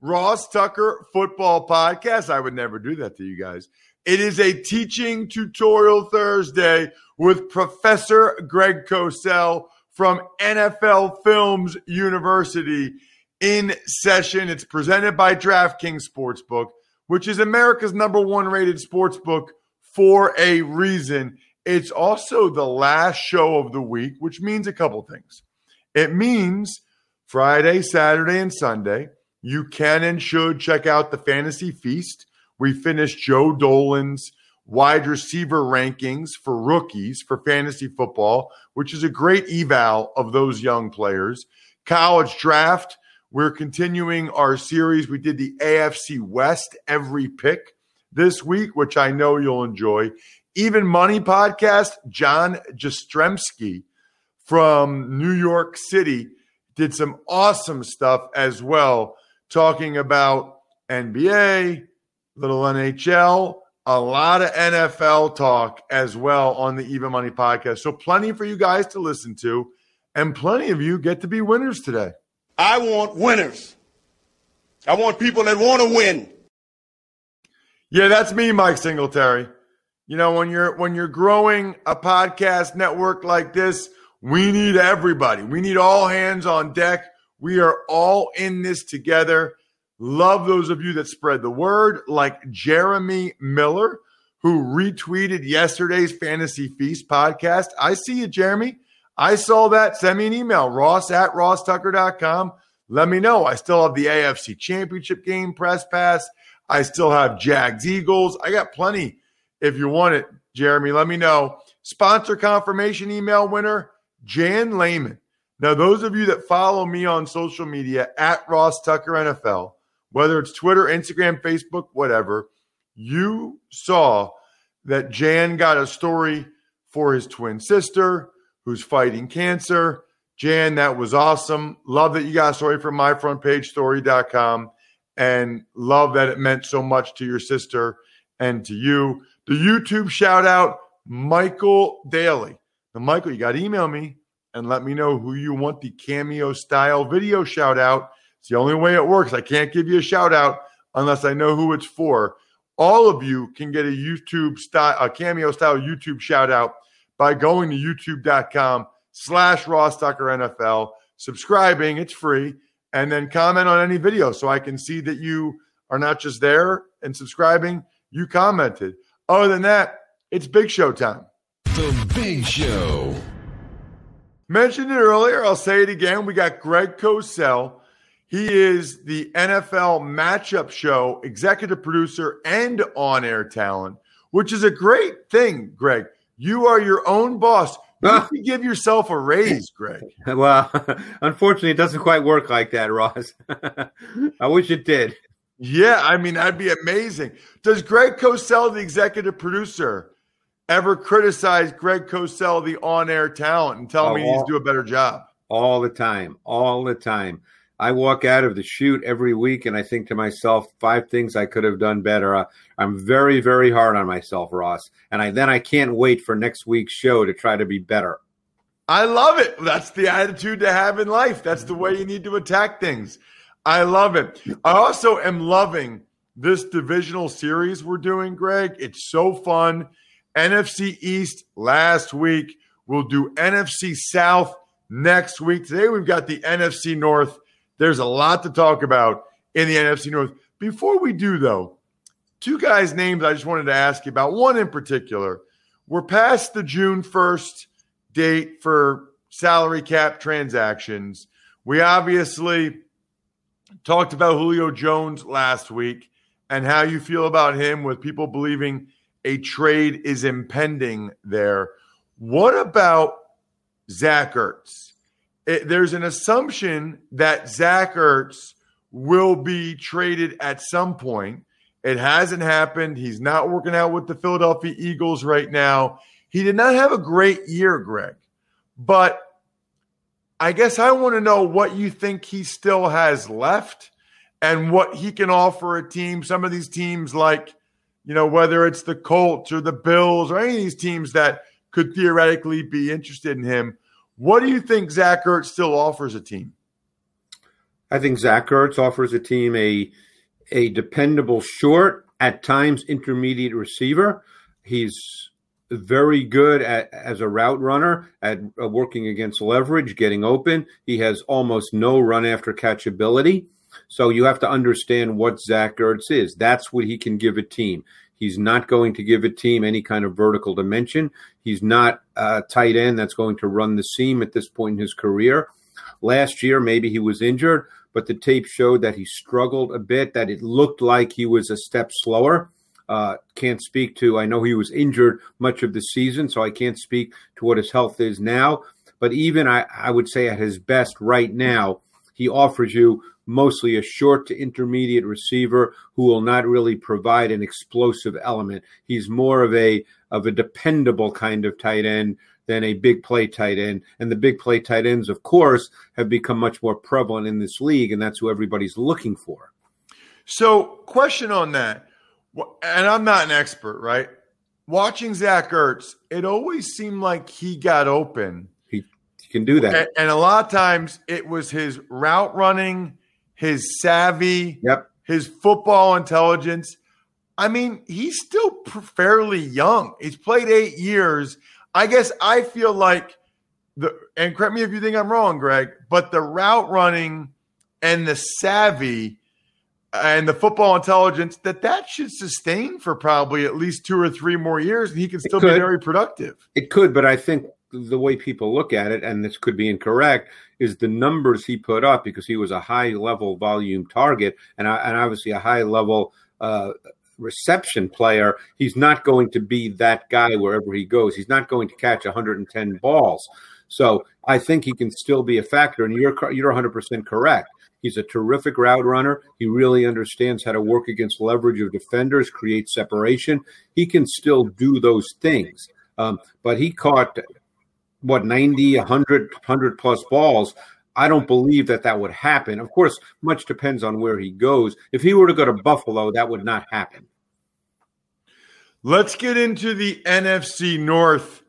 Ross Tucker football podcast. I would never do that to you guys. It is a teaching tutorial Thursday with Professor Greg Cosell from NFL Films University in session. It's presented by DraftKings Sportsbook, which is America's number one rated sportsbook for a reason. It's also the last show of the week, which means a couple things. It means Friday, Saturday, and Sunday, you can and should check out the Fantasy Feast. We finished Joe Dolan's wide receiver rankings for rookies for fantasy football, which is a great eval of those young players. College draft, we're continuing our series. We did the AFC West every pick this week, which I know you'll enjoy. Even Money podcast, John Jastremski from New York City did some awesome stuff as well, talking about NBA, little NHL, a lot of NFL talk as well on the Even Money podcast. So, plenty for you guys to listen to, and plenty of you get to be winners today. I want winners. I want people that want to win. Yeah, that's me, Mike Singletary. You know, when you're when you're growing a podcast network like this, we need everybody. We need all hands on deck. We are all in this together. Love those of you that spread the word, like Jeremy Miller, who retweeted yesterday's Fantasy Feast podcast. I see you, Jeremy. I saw that. Send me an email, ross at rosstucker.com. Let me know. I still have the AFC Championship game press pass. I still have Jags Eagles. I got plenty. If you want it, Jeremy, let me know. Sponsor confirmation email winner, Jan Lehman. Now, those of you that follow me on social media at Ross Tucker NFL, whether it's Twitter, Instagram, Facebook, whatever, you saw that Jan got a story for his twin sister who's fighting cancer. Jan, that was awesome. Love that you got a story from myfrontpagestory.com and love that it meant so much to your sister and to you. The YouTube shout out, Michael Daly. Now, Michael, you got to email me and let me know who you want the cameo style video shout out. It's the only way it works. I can't give you a shout out unless I know who it's for. All of you can get a YouTube style, a cameo style YouTube shout out by going to youtube.com slash Ross Tucker NFL, subscribing, it's free, and then comment on any video so I can see that you are not just there and subscribing, you commented. Other than that, it's big show time. The Big Show. Mentioned it earlier, I'll say it again. We got Greg Cosell. He is the NFL matchup show executive producer and on air talent, which is a great thing, Greg. You are your own boss. You ah. can give yourself a raise, Greg. Well, unfortunately, it doesn't quite work like that, Ross. I wish it did. Yeah, I mean, that'd be amazing. Does Greg Cosell, the executive producer, ever criticize Greg Cosell, the on air talent, and tell Oh, him he needs to do a better job? All the time. All the time. I walk out of the shoot every week and I think to myself, five things I could have done better. Uh, I'm very, very hard on myself, Ross. And I then I can't wait for next week's show to try to be better. I love it. That's the attitude to have in life. That's the way you need to attack things. I love it. I also am loving this divisional series we're doing, Greg. It's so fun. NFC East last week. We'll do NFC South next week. Today we've got the NFC North. There's a lot to talk about in the NFC North. Before we do, though, two guys' names I just wanted to ask you about. One in particular. We're past the June 1st date for salary cap transactions. We obviously talked about Julio Jones last week and how you feel about him with people believing a trade is impending there. What about Zach Ertz? It, there's an assumption that Zach Ertz will be traded at some point. It hasn't happened. He's not working out with the Philadelphia Eagles right now. He did not have a great year, Greg, but I guess I want to know what you think he still has left and what he can offer a team. Some of these teams, like, you know, whether it's the Colts or the Bills or any of these teams that could theoretically be interested in him. What do you think Zach Ertz still offers a team? I think Zach Ertz offers a team a a dependable short, at times intermediate receiver. He's very good at as a route runner at uh, working against leverage, getting open. He has almost no run after catch ability. So you have to understand what Zach Ertz is. That's what he can give a team. He's not going to give a team any kind of vertical dimension. He's not a tight end that's going to run the seam at this point in his career. Last year, maybe he was injured, but the tape showed that he struggled a bit, that it looked like he was a step slower. Uh, can't speak to, I know he was injured much of the season, so I can't speak to what his health is now. But even I, I would say at his best right now, he offers you mostly a short to intermediate receiver who will not really provide an explosive element. He's more of a of a dependable kind of tight end than a big play tight end. And the big play tight ends, of course, have become much more prevalent in this league, and that's who everybody's looking for. So, question on that and I'm not an expert, right? Watching Zach Ertz, it always seemed like he got open. He can do that. And, and, a lot of times it was his route running, his savvy, yep. his football intelligence. I mean, he's still fairly young. He's played eight years. I guess I feel like the, and correct me if you think I'm wrong, Greg, but the route running and the savvy and the football intelligence that that should sustain for probably at least two or three more years, and he can still be very productive. It could, but I think the way people look at it, and this could be incorrect, is the numbers he put up because he was a high level volume target and, and obviously a high level uh, reception player. He's not going to be that guy wherever he goes. He's not going to catch 110 balls. So I think he can still be a factor, and you're you're 100 percent correct. He's a terrific route runner. He really understands how to work against leverage of defenders, create separation. He can still do those things. Um, but he caught what 90, 100, 100 plus balls. I don't believe that that would happen. Of course, much depends on where he goes. If he were to go to Buffalo, that would not happen. Let's get into the NFC North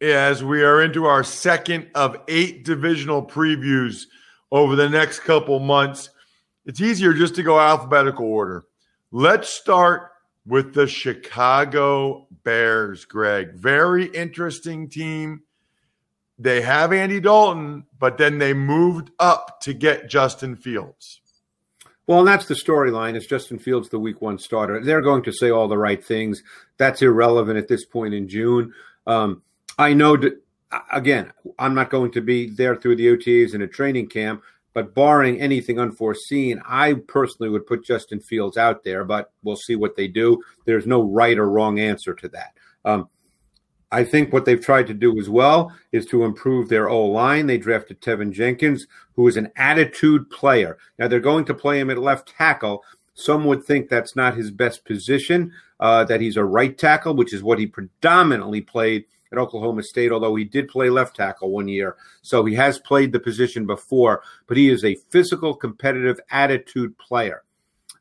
as we are into our second of eight divisional previews over the next couple months. It's easier just to go alphabetical order. Let's start with the Chicago Bears, Greg. Very interesting team. They have Andy Dalton, but then they moved up to get Justin Fields. Well, and that's the storyline. Is Justin Fields the Week One starter? They're going to say all the right things. That's irrelevant at this point in June. Um, I know again, I'm not going to be there through the OTAs in a training camp, but barring anything unforeseen, I personally would put Justin Fields out there, but we'll see what they do. There's no right or wrong answer to that. Um, I think what they've tried to do as well is to improve their O line. They drafted Teven Jenkins, who is an attitude player. Now they're going to play him at left tackle. Some would think that's not his best position, uh, that he's a right tackle, which is what he predominantly played at Oklahoma State, although he did play left tackle one year. So he has played the position before, but he is a physical, competitive attitude player.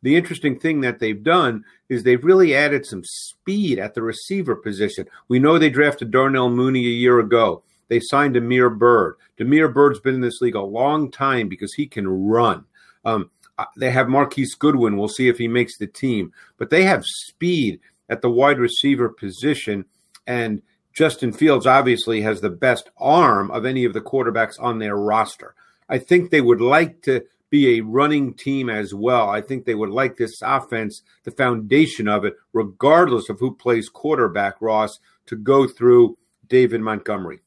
The interesting thing that they've done is they've really added some speed at the receiver position. We know they drafted Darnell Mooney a year ago. they signed Damiere Byrd. Damiere Byrd's been in this league a long time because he can run. Um, uh, they have Marquise Goodwin. We'll see if he makes the team. But they have speed at the wide receiver position. And Justin Fields obviously has the best arm of any of the quarterbacks on their roster. I think they would like to be a running team as well. I think they would like this offense, the foundation of it, regardless of who plays quarterback, Ross, to go through David Montgomery.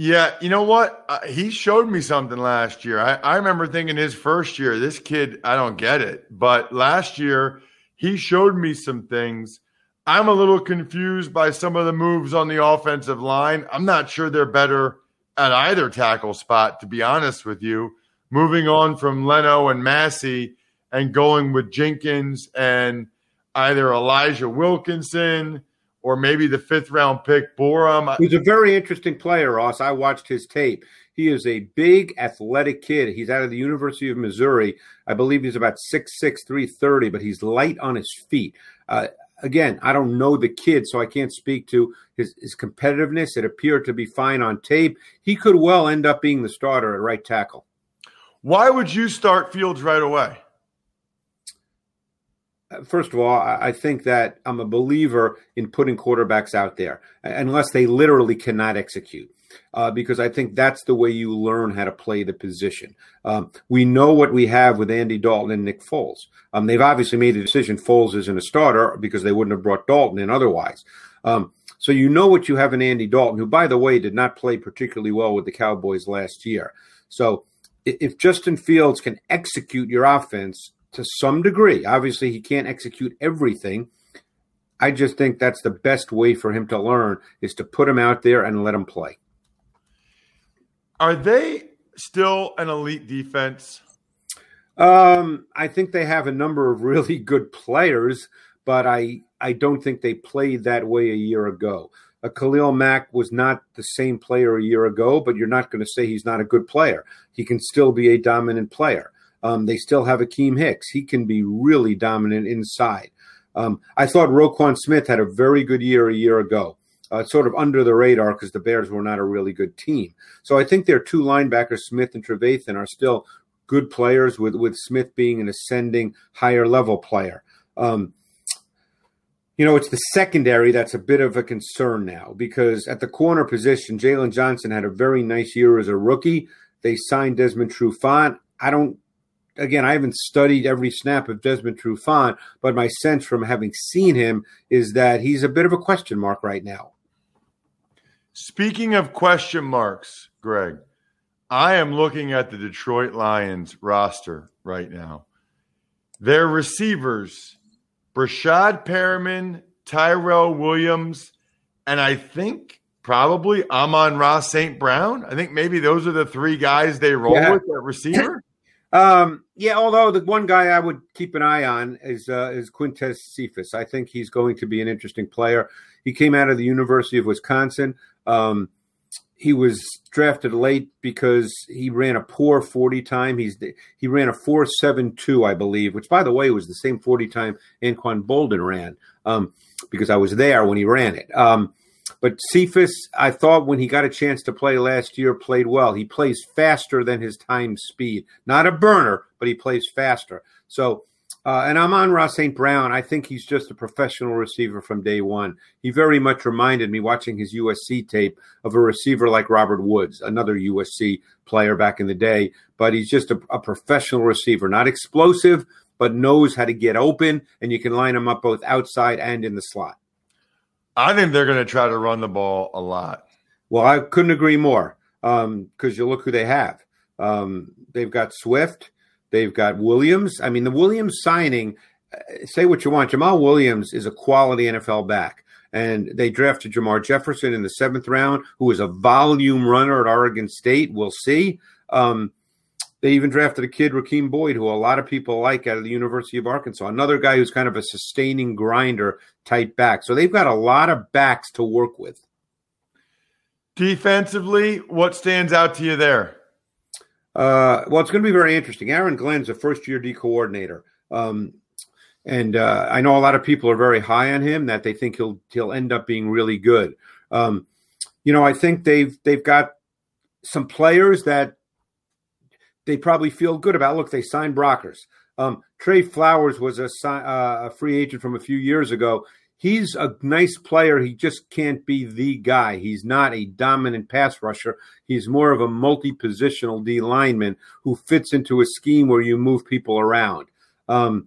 Yeah, you know what? Uh, he showed me something last year. I, I remember thinking his first year, this kid, I don't get it. But last year, he showed me some things. I'm a little confused by some of the moves on the offensive line. I'm not sure they're better at either tackle spot, to be honest with you. Moving on from Leno and Massey and going with Jenkins and either Elijah Wilkinson or maybe the fifth round pick Borom. He's a very interesting player, Ross. I watched his tape. He is a big, athletic kid. He's out of the University of Missouri. I believe he's about 6'6, 330, but he's light on his feet. Uh, again, I don't know the kid, so I can't speak to his, his competitiveness. It appeared to be fine on tape. He could well end up being the starter at right tackle. Why would you start Fields right away? First of all, I think that I'm a believer in putting quarterbacks out there unless they literally cannot execute. Uh, because I think that's the way you learn how to play the position. Um, we know what we have with Andy Dalton and Nick Foles. Um, they've obviously made a decision Foles isn't a starter because they wouldn't have brought Dalton in otherwise. Um, so you know what you have in Andy Dalton, who, by the way, did not play particularly well with the Cowboys last year. So if Justin Fields can execute your offense to some degree. Obviously, he can't execute everything. I just think that's the best way for him to learn is to put him out there and let him play. Are they still an elite defense? Um, I think they have a number of really good players, but I I don't think they played that way a year ago. Uh, Khalil Mack was not the same player a year ago, but you're not going to say he's not a good player. He can still be a dominant player. Um, they still have Akiem Hicks. He can be really dominant inside. Um, I thought Roquan Smith had a very good year a year ago, uh, sort of under the radar because the Bears were not a really good team. So I think their two linebackers, Smith and Trevathan, are still good players, with with Smith being an ascending higher level player. Um, you know, it's the secondary that's a bit of a concern now because at the corner position, Jaylon Johnson had a very nice year as a rookie. They signed Desmond Trufant. I don't again, I haven't studied every snap of Desmond Trufant, but my sense from having seen him is that he's a bit of a question mark right now. Speaking of question marks, Greg, I am looking at the Detroit Lions roster right now. Their receivers, Breshad Perriman, Tyrell Williams, and I think probably Amon-Ra St. Brown. I think maybe those are the three guys they roll yeah. with at receiver. Um, yeah, although the one guy I would keep an eye on is uh, is Quintez Cephus. I think he's going to be an interesting player. He came out of the University of Wisconsin. Um, he was drafted late because he ran a poor 40 time. He's he ran a 4.72, I believe, which by the way was the same 40 time Anquan Boldin ran. Um, because I was there when he ran it. Um, but Cephus, I thought when he got a chance to play last year, played well. He plays faster than his time speed. Not a burner, but he plays faster. So, uh, and Amon-Ra St. Brown. I think he's just a professional receiver from day one. He very much reminded me watching his USC tape of a receiver like Robert Woods, another USC player back in the day. But he's just a, a professional receiver, not explosive, but knows how to get open, and you can line him up both outside and in the slot. I think they're going to try to run the ball a lot. Well, I couldn't agree more because um, you look who they have. Um, they've got Swift, they've got Williams. I mean, the Williams signing, uh, say what you want, Jamaal Williams is a quality NFL back. And they drafted Jermar Jefferson in the seventh round, who is a volume runner at Oregon State. We'll see. Um, they even drafted a kid, Rakeem Boyd, who a lot of people like out of the University of Arkansas. Another guy who's kind of a sustaining grinder type back. So they've got a lot of backs to work with. Defensively, what stands out to you there? Uh, well, it's going to be very interesting. Aaron Glenn's a first year D coordinator. Um, and uh, I know a lot of people are very high on him that they think he'll he'll end up being really good. Um, you know, I think they've they've got some players that they probably feel good about. Look, they signed Brockers. Um, Trey Flowers was a, uh, a free agent from a few years ago. He's a nice player. He just can't be the guy. He's not a dominant pass rusher. He's more of a multi positional D lineman who fits into a scheme where you move people around. Um,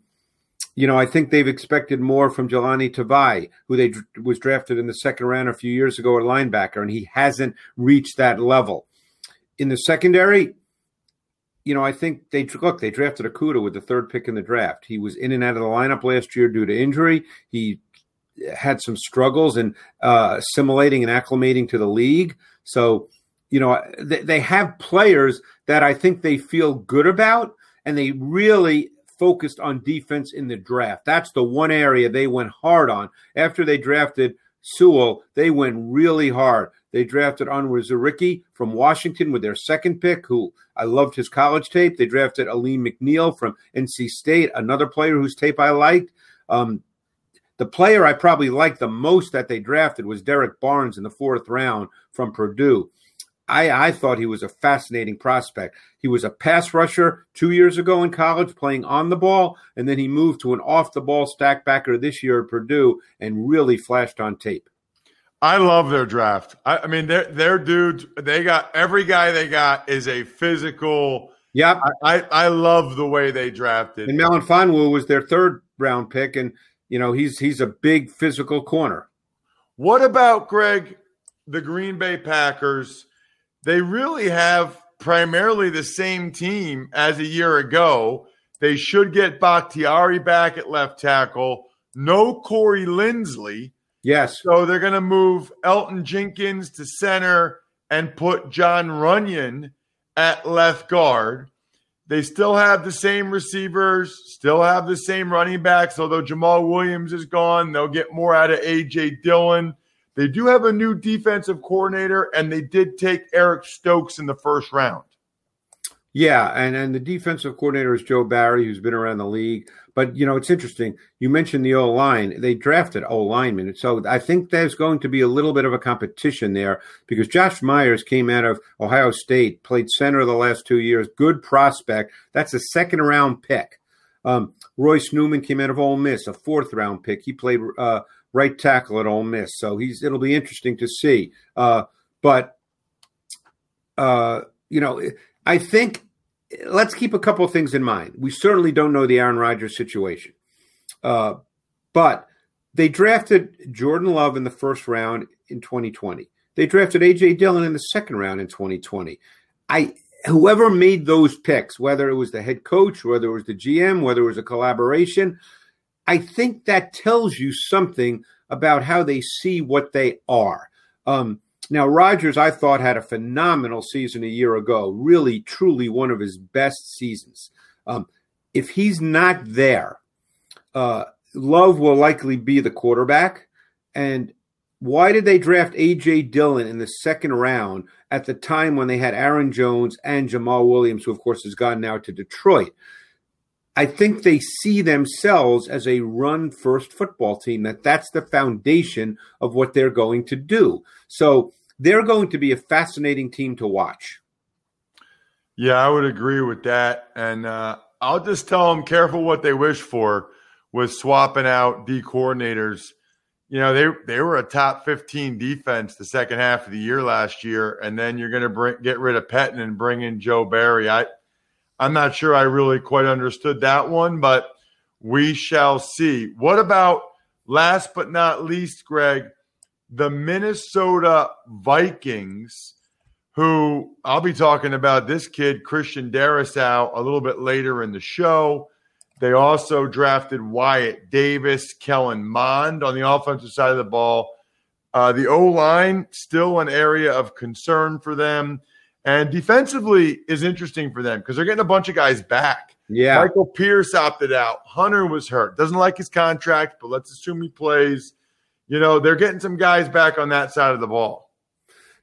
you know, I think they've expected more from Jahlani Tavai, who they was drafted in the second round a few years ago at linebacker, and he hasn't reached that level. In the secondary, you know, I think they look. They drafted Okudah with the third pick in the draft. He was in and out of the lineup last year due to injury. He had some struggles in uh, assimilating and acclimating to the league. So, you know, they, they have players that I think they feel good about, and they really focused on defense in the draft. That's the one area they went hard on. After they drafted Sewell, they went really hard. They drafted Onwuzurike from Washington with their second pick, who I loved his college tape. They drafted Alim McNeil from NC State, another player whose tape I liked. Um, the player I probably liked the most that they drafted was Derrick Barnes in the fourth round from Purdue. I, I thought he was a fascinating prospect. He was a pass rusher two years ago in college, playing on the ball, and then he moved to an off the ball stack backer this year at Purdue and really flashed on tape. I love their draft. I, I mean, their their dudes. They got every guy they got is a physical. Yep. I, I, I love the way they drafted. And Melifonwu was their third round pick, and you know he's he's a big physical corner. What about Greg, the Green Bay Packers? they really have primarily the same team as a year ago. They should get Bakhtiari back at left tackle. No Corey Linsley. Yes. So they're going to move Elgton Jenkins to center and put Jon Runyan at left guard. They still have the same receivers, still have the same running backs, although Jamaal Williams is gone. They'll get more out of A.J. Dillon. They do have a new defensive coordinator, and they did take Eric Stokes in the first round. Yeah, and, and the defensive coordinator is Joe Barry, who's been around the league. But you know, it's interesting. You mentioned the O line. They drafted O linemen, so I think there's going to be a little bit of a competition there because Josh Myers came out of Ohio State, played center the last two years, good prospect. That's a second round pick. Um, Royce Newman came out of Ole Miss, a fourth round pick. He played uh, right tackle at Ole Miss. So he's it'll be interesting to see. Uh, but uh, you know, I think let's keep a couple of things in mind. We certainly don't know the Aaron Rodgers situation, uh, but they drafted Jordan Love in the first round in 2020. They drafted AJ Dillon in the second round in 2020. I whoever made those picks, whether it was the head coach, whether it was the GM, whether it was a collaboration, I think that tells you something about how they see what they are. Um, now, Rodgers, I thought, had a phenomenal season a year ago, really, truly one of his best seasons. Um, if he's not there, uh, Love will likely be the quarterback. And why did they draft A.J. Dillon in the second round at the time when they had Aaron Jones and Jamaal Williams, who, of course, has gone now to Detroit? I think they see themselves as a run first football team, that that's the foundation of what they're going to do. So they're going to be a fascinating team to watch. Yeah, I would agree with that. And uh, I'll just tell them careful what they wish for with swapping out D coordinators. You know, they they were a top 15 defense the second half of the year last year, and then you're going to get rid of Pettine and bring in Joe Barry. I I'm not sure I really quite understood that one, but we shall see. What about last but not least, Greg, the Minnesota Vikings, who I'll be talking about this kid, Christian Darrisaw, a little bit later in the show. They also drafted Wyatt Davis, Kellen Mond on the offensive side of the ball. Uh, the O line, still an area of concern for them. And defensively is interesting for them because they're getting a bunch of guys back. Yeah. Michael Pierce opted out. Hunter was hurt. Doesn't like his contract, but let's assume he plays. You know, they're getting some guys back on that side of the ball.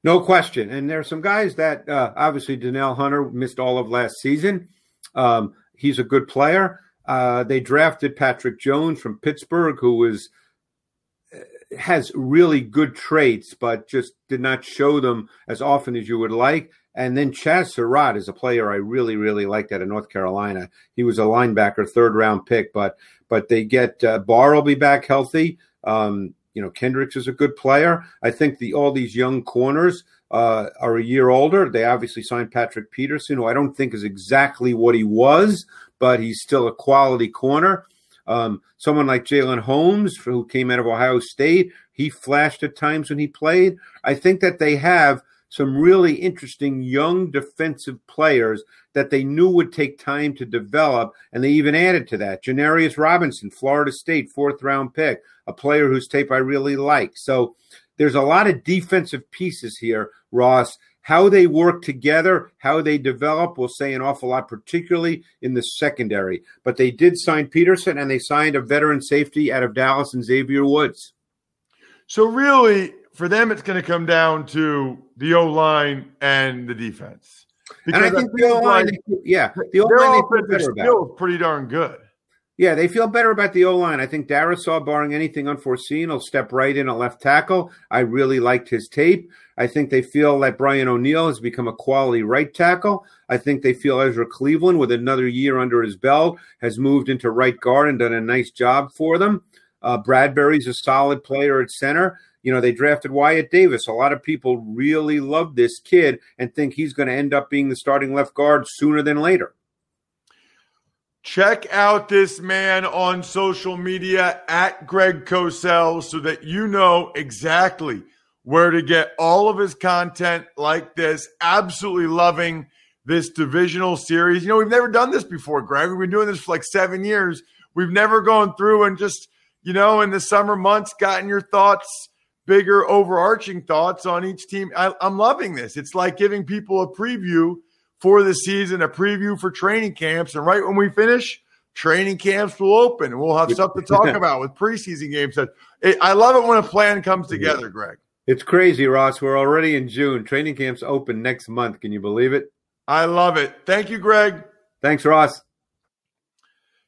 No question. And there are some guys that uh, obviously Danielle Hunter missed all of last season. Um, he's a good player. Uh, they drafted Patrick Jones from Pittsburgh, who was has really good traits, but just did not show them as often as you would like. And then Chazz Surratt is a player I really, really liked out of North Carolina. He was a linebacker, third round pick, but but they get uh, Barr will be back healthy. Um, you know, Kendricks is a good player. I think the all these young corners uh, are a year older. They obviously signed Patrick Peterson, who I don't think is exactly what he was, but he's still a quality corner. Um, someone like Jalyn Holmes, who came out of Ohio State, he flashed at times when he played. I think that they have some really interesting young defensive players that they knew would take time to develop, and they even added to that. Janarius Robinson, Florida State, fourth round pick, a player whose tape I really like. So there's a lot of defensive pieces here, Ross. How they work together, how they develop will say an awful lot, particularly in the secondary. But they did sign Peterson and they signed a veteran safety out of Dallas and Xavier Woods. So really, for them, it's going to come down to the O line and the defense. Because and I think the O line, like yeah, the O line is still pretty darn good. Yeah, they feel better about the O line. I think Darrisaw, barring anything unforeseen, will step right in at left tackle. I really liked his tape. I think they feel that Brian O'Neill has become a quality right tackle. I think they feel Ezra Cleveland, with another year under his belt, has moved into right guard and done a nice job for them. Uh, Bradbury's a solid player at center. You know, they drafted Wyatt Davis. A lot of people really love this kid and think he's going to end up being the starting left guard sooner than later. Check out this man on social media at Greg Cosell so that you know exactly where to get all of his content like this. Absolutely loving this divisional series. You know, we've never done this before, Greg. We've been doing this for like seven years. We've never gone through and just, you know, in the summer months, gotten your thoughts, bigger overarching thoughts on each team. I, I'm loving this. It's like giving people a preview for the season, a preview for training camps. And right when we finish, training camps will open and we'll have stuff to talk about with preseason games. I love it when a plan comes together, Greg. It's crazy, Ross. We're already in June. Training camps open next month. Can you believe it? I love it. Thank you, Greg. Thanks, Ross.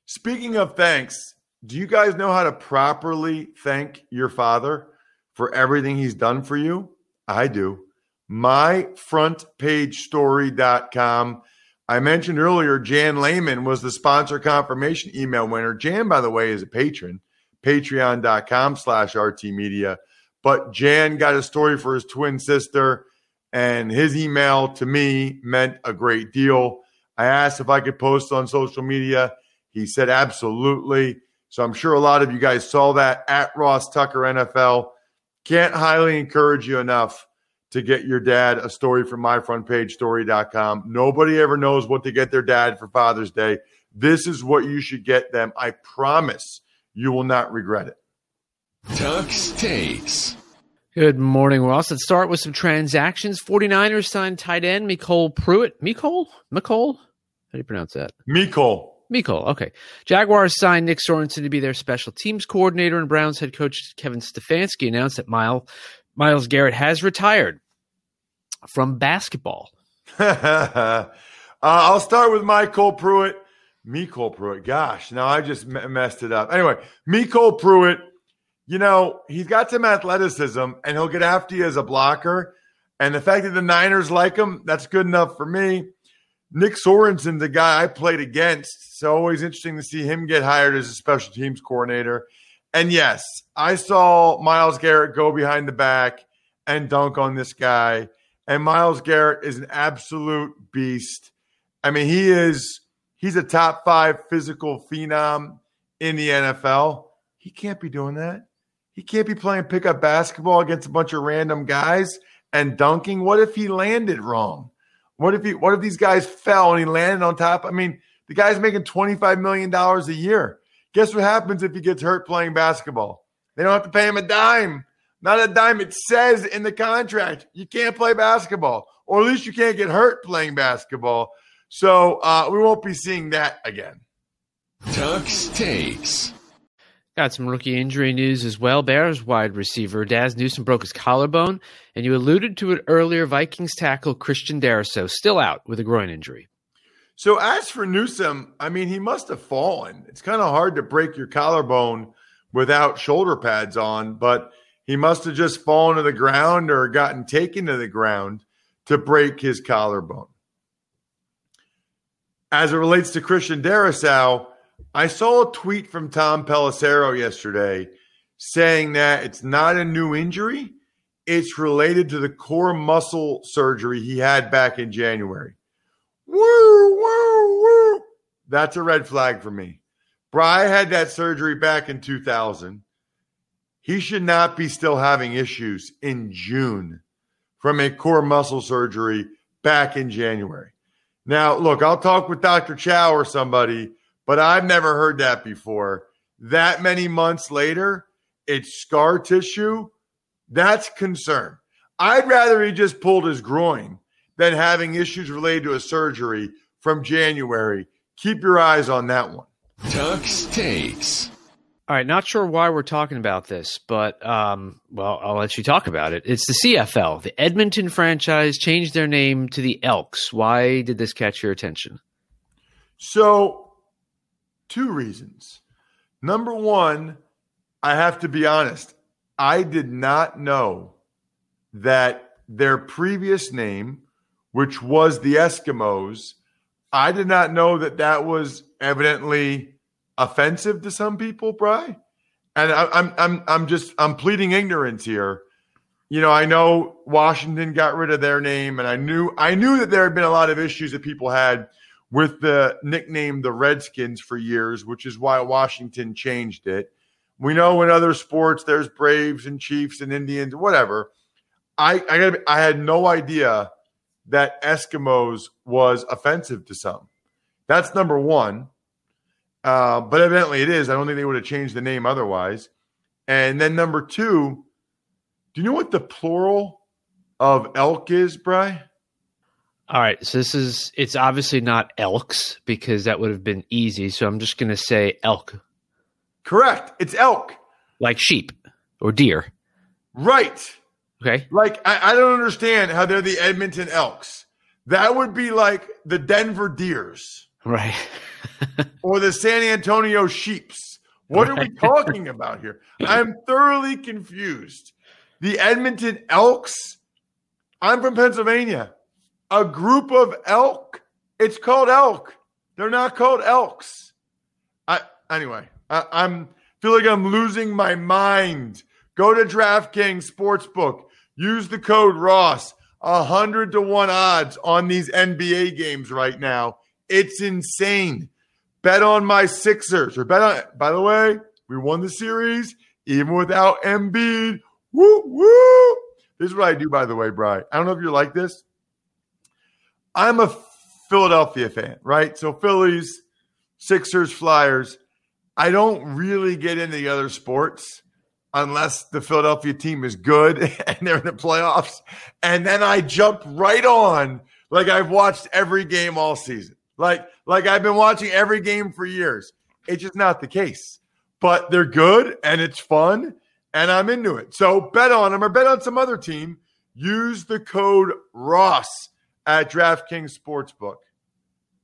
Speaking of thanks, do you guys know how to properly thank your father for everything he's done for you? I do myfrontpagestory.com. I mentioned earlier, Jan Lehman was the sponsor confirmation email winner. Jan, by the way, is a patron, patreon.com slash RT Media. But Jan got a story for his twin sister, and his email to me meant a great deal. I asked if I could post on social media. He said absolutely. So I'm sure a lot of you guys saw that at Ross Tucker NFL. Can't highly encourage you enough to get your dad a story from myfrontpagestory.com. Nobody ever knows what to get their dad for Father's Day. This is what you should get them. I promise you will not regret it. Tux takes. Good morning, Ross. Let's start with some transactions. 49ers signed tight end MyCole Pruitt. MyCole? MyCole? How do you pronounce that? MyCole. MyCole. Okay. Jaguars signed Nick Sorensen to be their special teams coordinator, and Browns head coach Kevin Stefanski announced that Miles, Myles Garrett has retired from basketball. uh, I'll start with MyCole Pruitt. MyCole Pruitt. Gosh, now I just m- messed it up. Anyway, MyCole Pruitt, you know, he's got some athleticism and he'll get after you as a blocker. And the fact that the Niners like him, that's good enough for me. Nick Sorensen, the guy I played against, so always interesting to see him get hired as a special teams coordinator. And yes, I saw Myles Garrett go behind the back and dunk on this guy. And Myles Garrett is an absolute beast. I mean, he is he's a top five physical phenom in the NFL. He can't be doing that. He can't be playing pickup basketball against a bunch of random guys and dunking. What if he landed wrong? What if he what if these guys fell and he landed on top? I mean, the guy's making $25 million a year. Guess what happens if he gets hurt playing basketball? They don't have to pay him a dime. Not a dime. It says in the contract you can't play basketball, or at least you can't get hurt playing basketball. So uh, we won't be seeing that again. Tux takes. Got some rookie injury news as well. Bears wide receiver Dazz Newsome broke his collarbone, and you alluded to it earlier. Vikings tackle Christian Darrisaw still out with a groin injury. So as for Newsome, I mean, he must have fallen. It's kind of hard to break your collarbone without shoulder pads on, but He must have just fallen to the ground or gotten taken to the ground to break his collarbone. As it relates to Christian Darrisaw, I saw a tweet from Tom Pelissero yesterday saying that it's not a new injury, it's related to the core muscle surgery he had back in January. Woo, woo, woo. That's a red flag for me. Bry had that surgery back in 2000. He should not be still having issues in June from a core muscle surgery back in January. Now, look, I'll talk with Dr. Chao or somebody, but I've never heard that before. That many months later, it's scar tissue. That's concern. I'd rather he just pulled his groin than having issues related to a surgery from January. Keep your eyes on that one. Tux takes. All right, not sure why we're talking about this, but um, well, I'll let you talk about it. It's the CFL. The Edmonton franchise changed their name to the Elks. Why did this catch your attention? So, two reasons. Number one, I have to be honest. I did not know that their previous name, which was the Eskimos, I did not know that that was evidently offensive to some people, Bry. And I, I'm I'm I'm just I'm pleading ignorance here. You know, I know Washington got rid of their name, and I knew I knew that there had been a lot of issues that people had with the nickname the Redskins for years, which is why Washington changed it. We know in other sports there's Braves and Chiefs and Indians, whatever. I I, I had no idea that Eskimos was offensive to some. That's number one. Uh, but evidently it is. I don't think they would have changed the name otherwise. And then number two, do you know what the plural of elk is, Bry? All right, so this is it's obviously not elks because that would have been easy. So I'm just going to say elk, Correct. It's elk. like sheep or deer. Right. Okay, Like, I, I don't understand how they're the Edmonton Elks. That would be like the Denver Deers right. or the San Antonio Sheeps. What are we talking about here? I'm thoroughly confused. The Edmonton Elks, I'm from Pennsylvania. A group of elk, it's called elk. They're not called elks. I anyway, I, I'm feel like I'm losing my mind. Go to DraftKings Sportsbook. Use the code Ross. A hundred to one odds on these NBA games right now. It's insane. Bet on my Sixers or bet on. By the way, we won the series even without Embiid. Woo woo. This is what I do, by the way, Bry. I don't know if you're like this. I'm a Philadelphia fan, right? So Phillies, Sixers, Flyers. I don't really get into the other sports unless the Philadelphia team is good and they're in the playoffs. And then I jump right on like I've watched every game all season. Like like I've been watching every game for years. It's just not the case. But they're good and it's fun and I'm into it. So bet on them or bet on some other team. Use the code Ross at DraftKings Sportsbook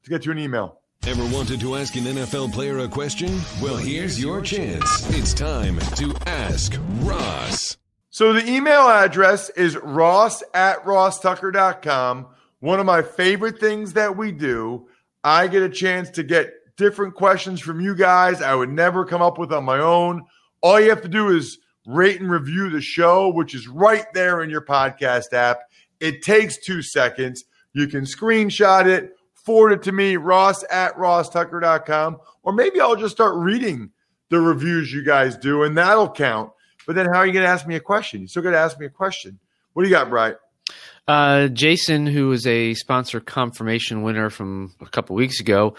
to get you an email. Ever wanted to ask an NFL player a question? Well, here's your chance. It's time to ask Ross. So the email address is ross at rosstucker.com. One of my favorite things that we do, I get a chance to get different questions from you guys I would never come up with on my own. All you have to do is rate and review the show, which is right there in your podcast app. It takes two seconds. You can screenshot it, forward it to me, ross at rosstucker.com, or maybe I'll just start reading the reviews you guys do, and that'll count. But then how are you going to ask me a question? You still got to ask me a question. What do you got, Bright? Uh, Jason, who was a sponsor confirmation winner from a couple weeks ago,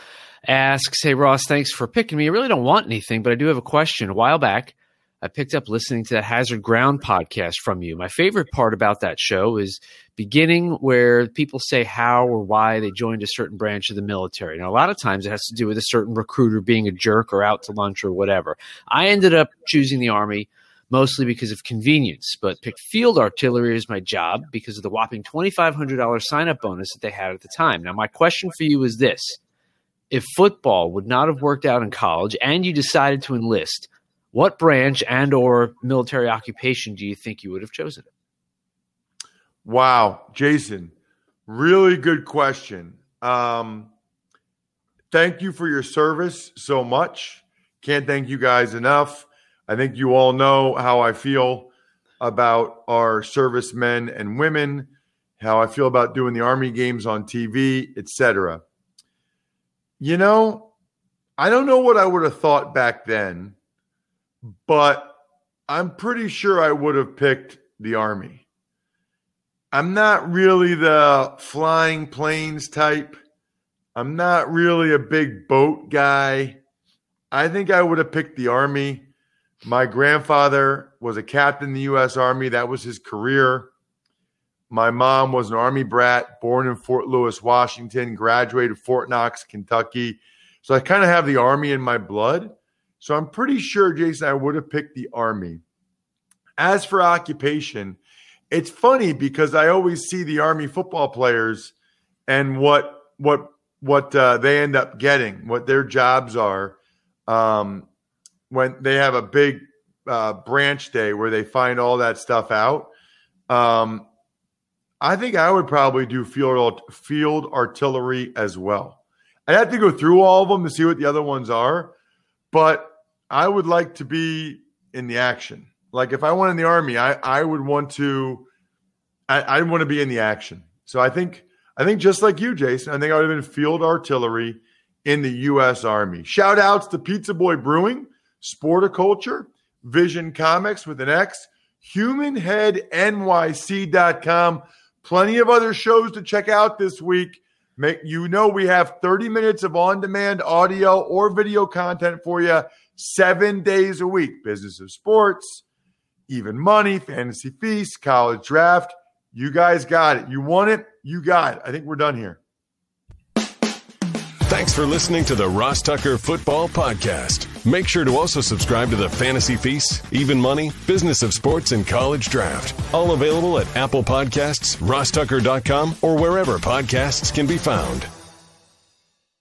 asks, "Hey Ross, thanks for picking me. I really don't want anything, but I do have a question. A while back, I picked up listening to that Hazard Ground podcast from you. My favorite part about that show is beginning where people say how or why they joined a certain branch of the military. Now, a lot of times it has to do with a certain recruiter being a jerk or out to lunch or whatever. I ended up choosing the Army mostly because of convenience, but picked field artillery as my job because of the whopping $2,500 sign up bonus that they had at the time. Now, my question for you is this if football would not have worked out in college and you decided to enlist, what branch and or military occupation do you think you would have chosen? Wow, Jason, really good question. Um, thank you for your service so much. Can't thank you guys enough. I think you all know how I feel about our servicemen and women, how I feel about doing the Army games on TV, etc. You know, I don't know what I would have thought back then, but I'm pretty sure I would have picked the Army. I'm not really the flying planes type. I'm not really a big boat guy. I think I would have picked the Army. My grandfather was a captain in the U.S. Army, that was his career. My mom was an Army brat, born in Fort Lewis, Washington, graduated Fort Knox, Kentucky. So I kind of have the Army in my blood. So I'm pretty sure, Jason, I would have picked the Army. As for occupation, it's funny because I always see the Army football players and what what what uh, they end up getting, what their jobs are um, when they have a big uh, branch day where they find all that stuff out. Um, I think I would probably do field field artillery as well. I'd have to go through all of them to see what the other ones are, but I would like to be in the action. Like if I went in the army, I, I would want to I, I want to be in the action. So I think I think just like you, Jason, I think I would have been field artillery in the U.S. Army. Shout outs to Pizza Boy Brewing, Sporticulture, Vision Comics with an X, HumanHeadNYC.com. Plenty of other shows to check out this week. Make you know we have 30 minutes of on-demand audio or video content for you seven days a week. Business of sports, even money, fantasy feast, college draft. You guys got it. You want it. You got it. I think we're done here. Thanks for listening to the Ross Tucker Football Podcast. Make sure to also subscribe to the Fantasy Feast, Even Money, Business of Sports, and College Draft. All available at Apple Podcasts, rosstucker.com, or wherever podcasts can be found.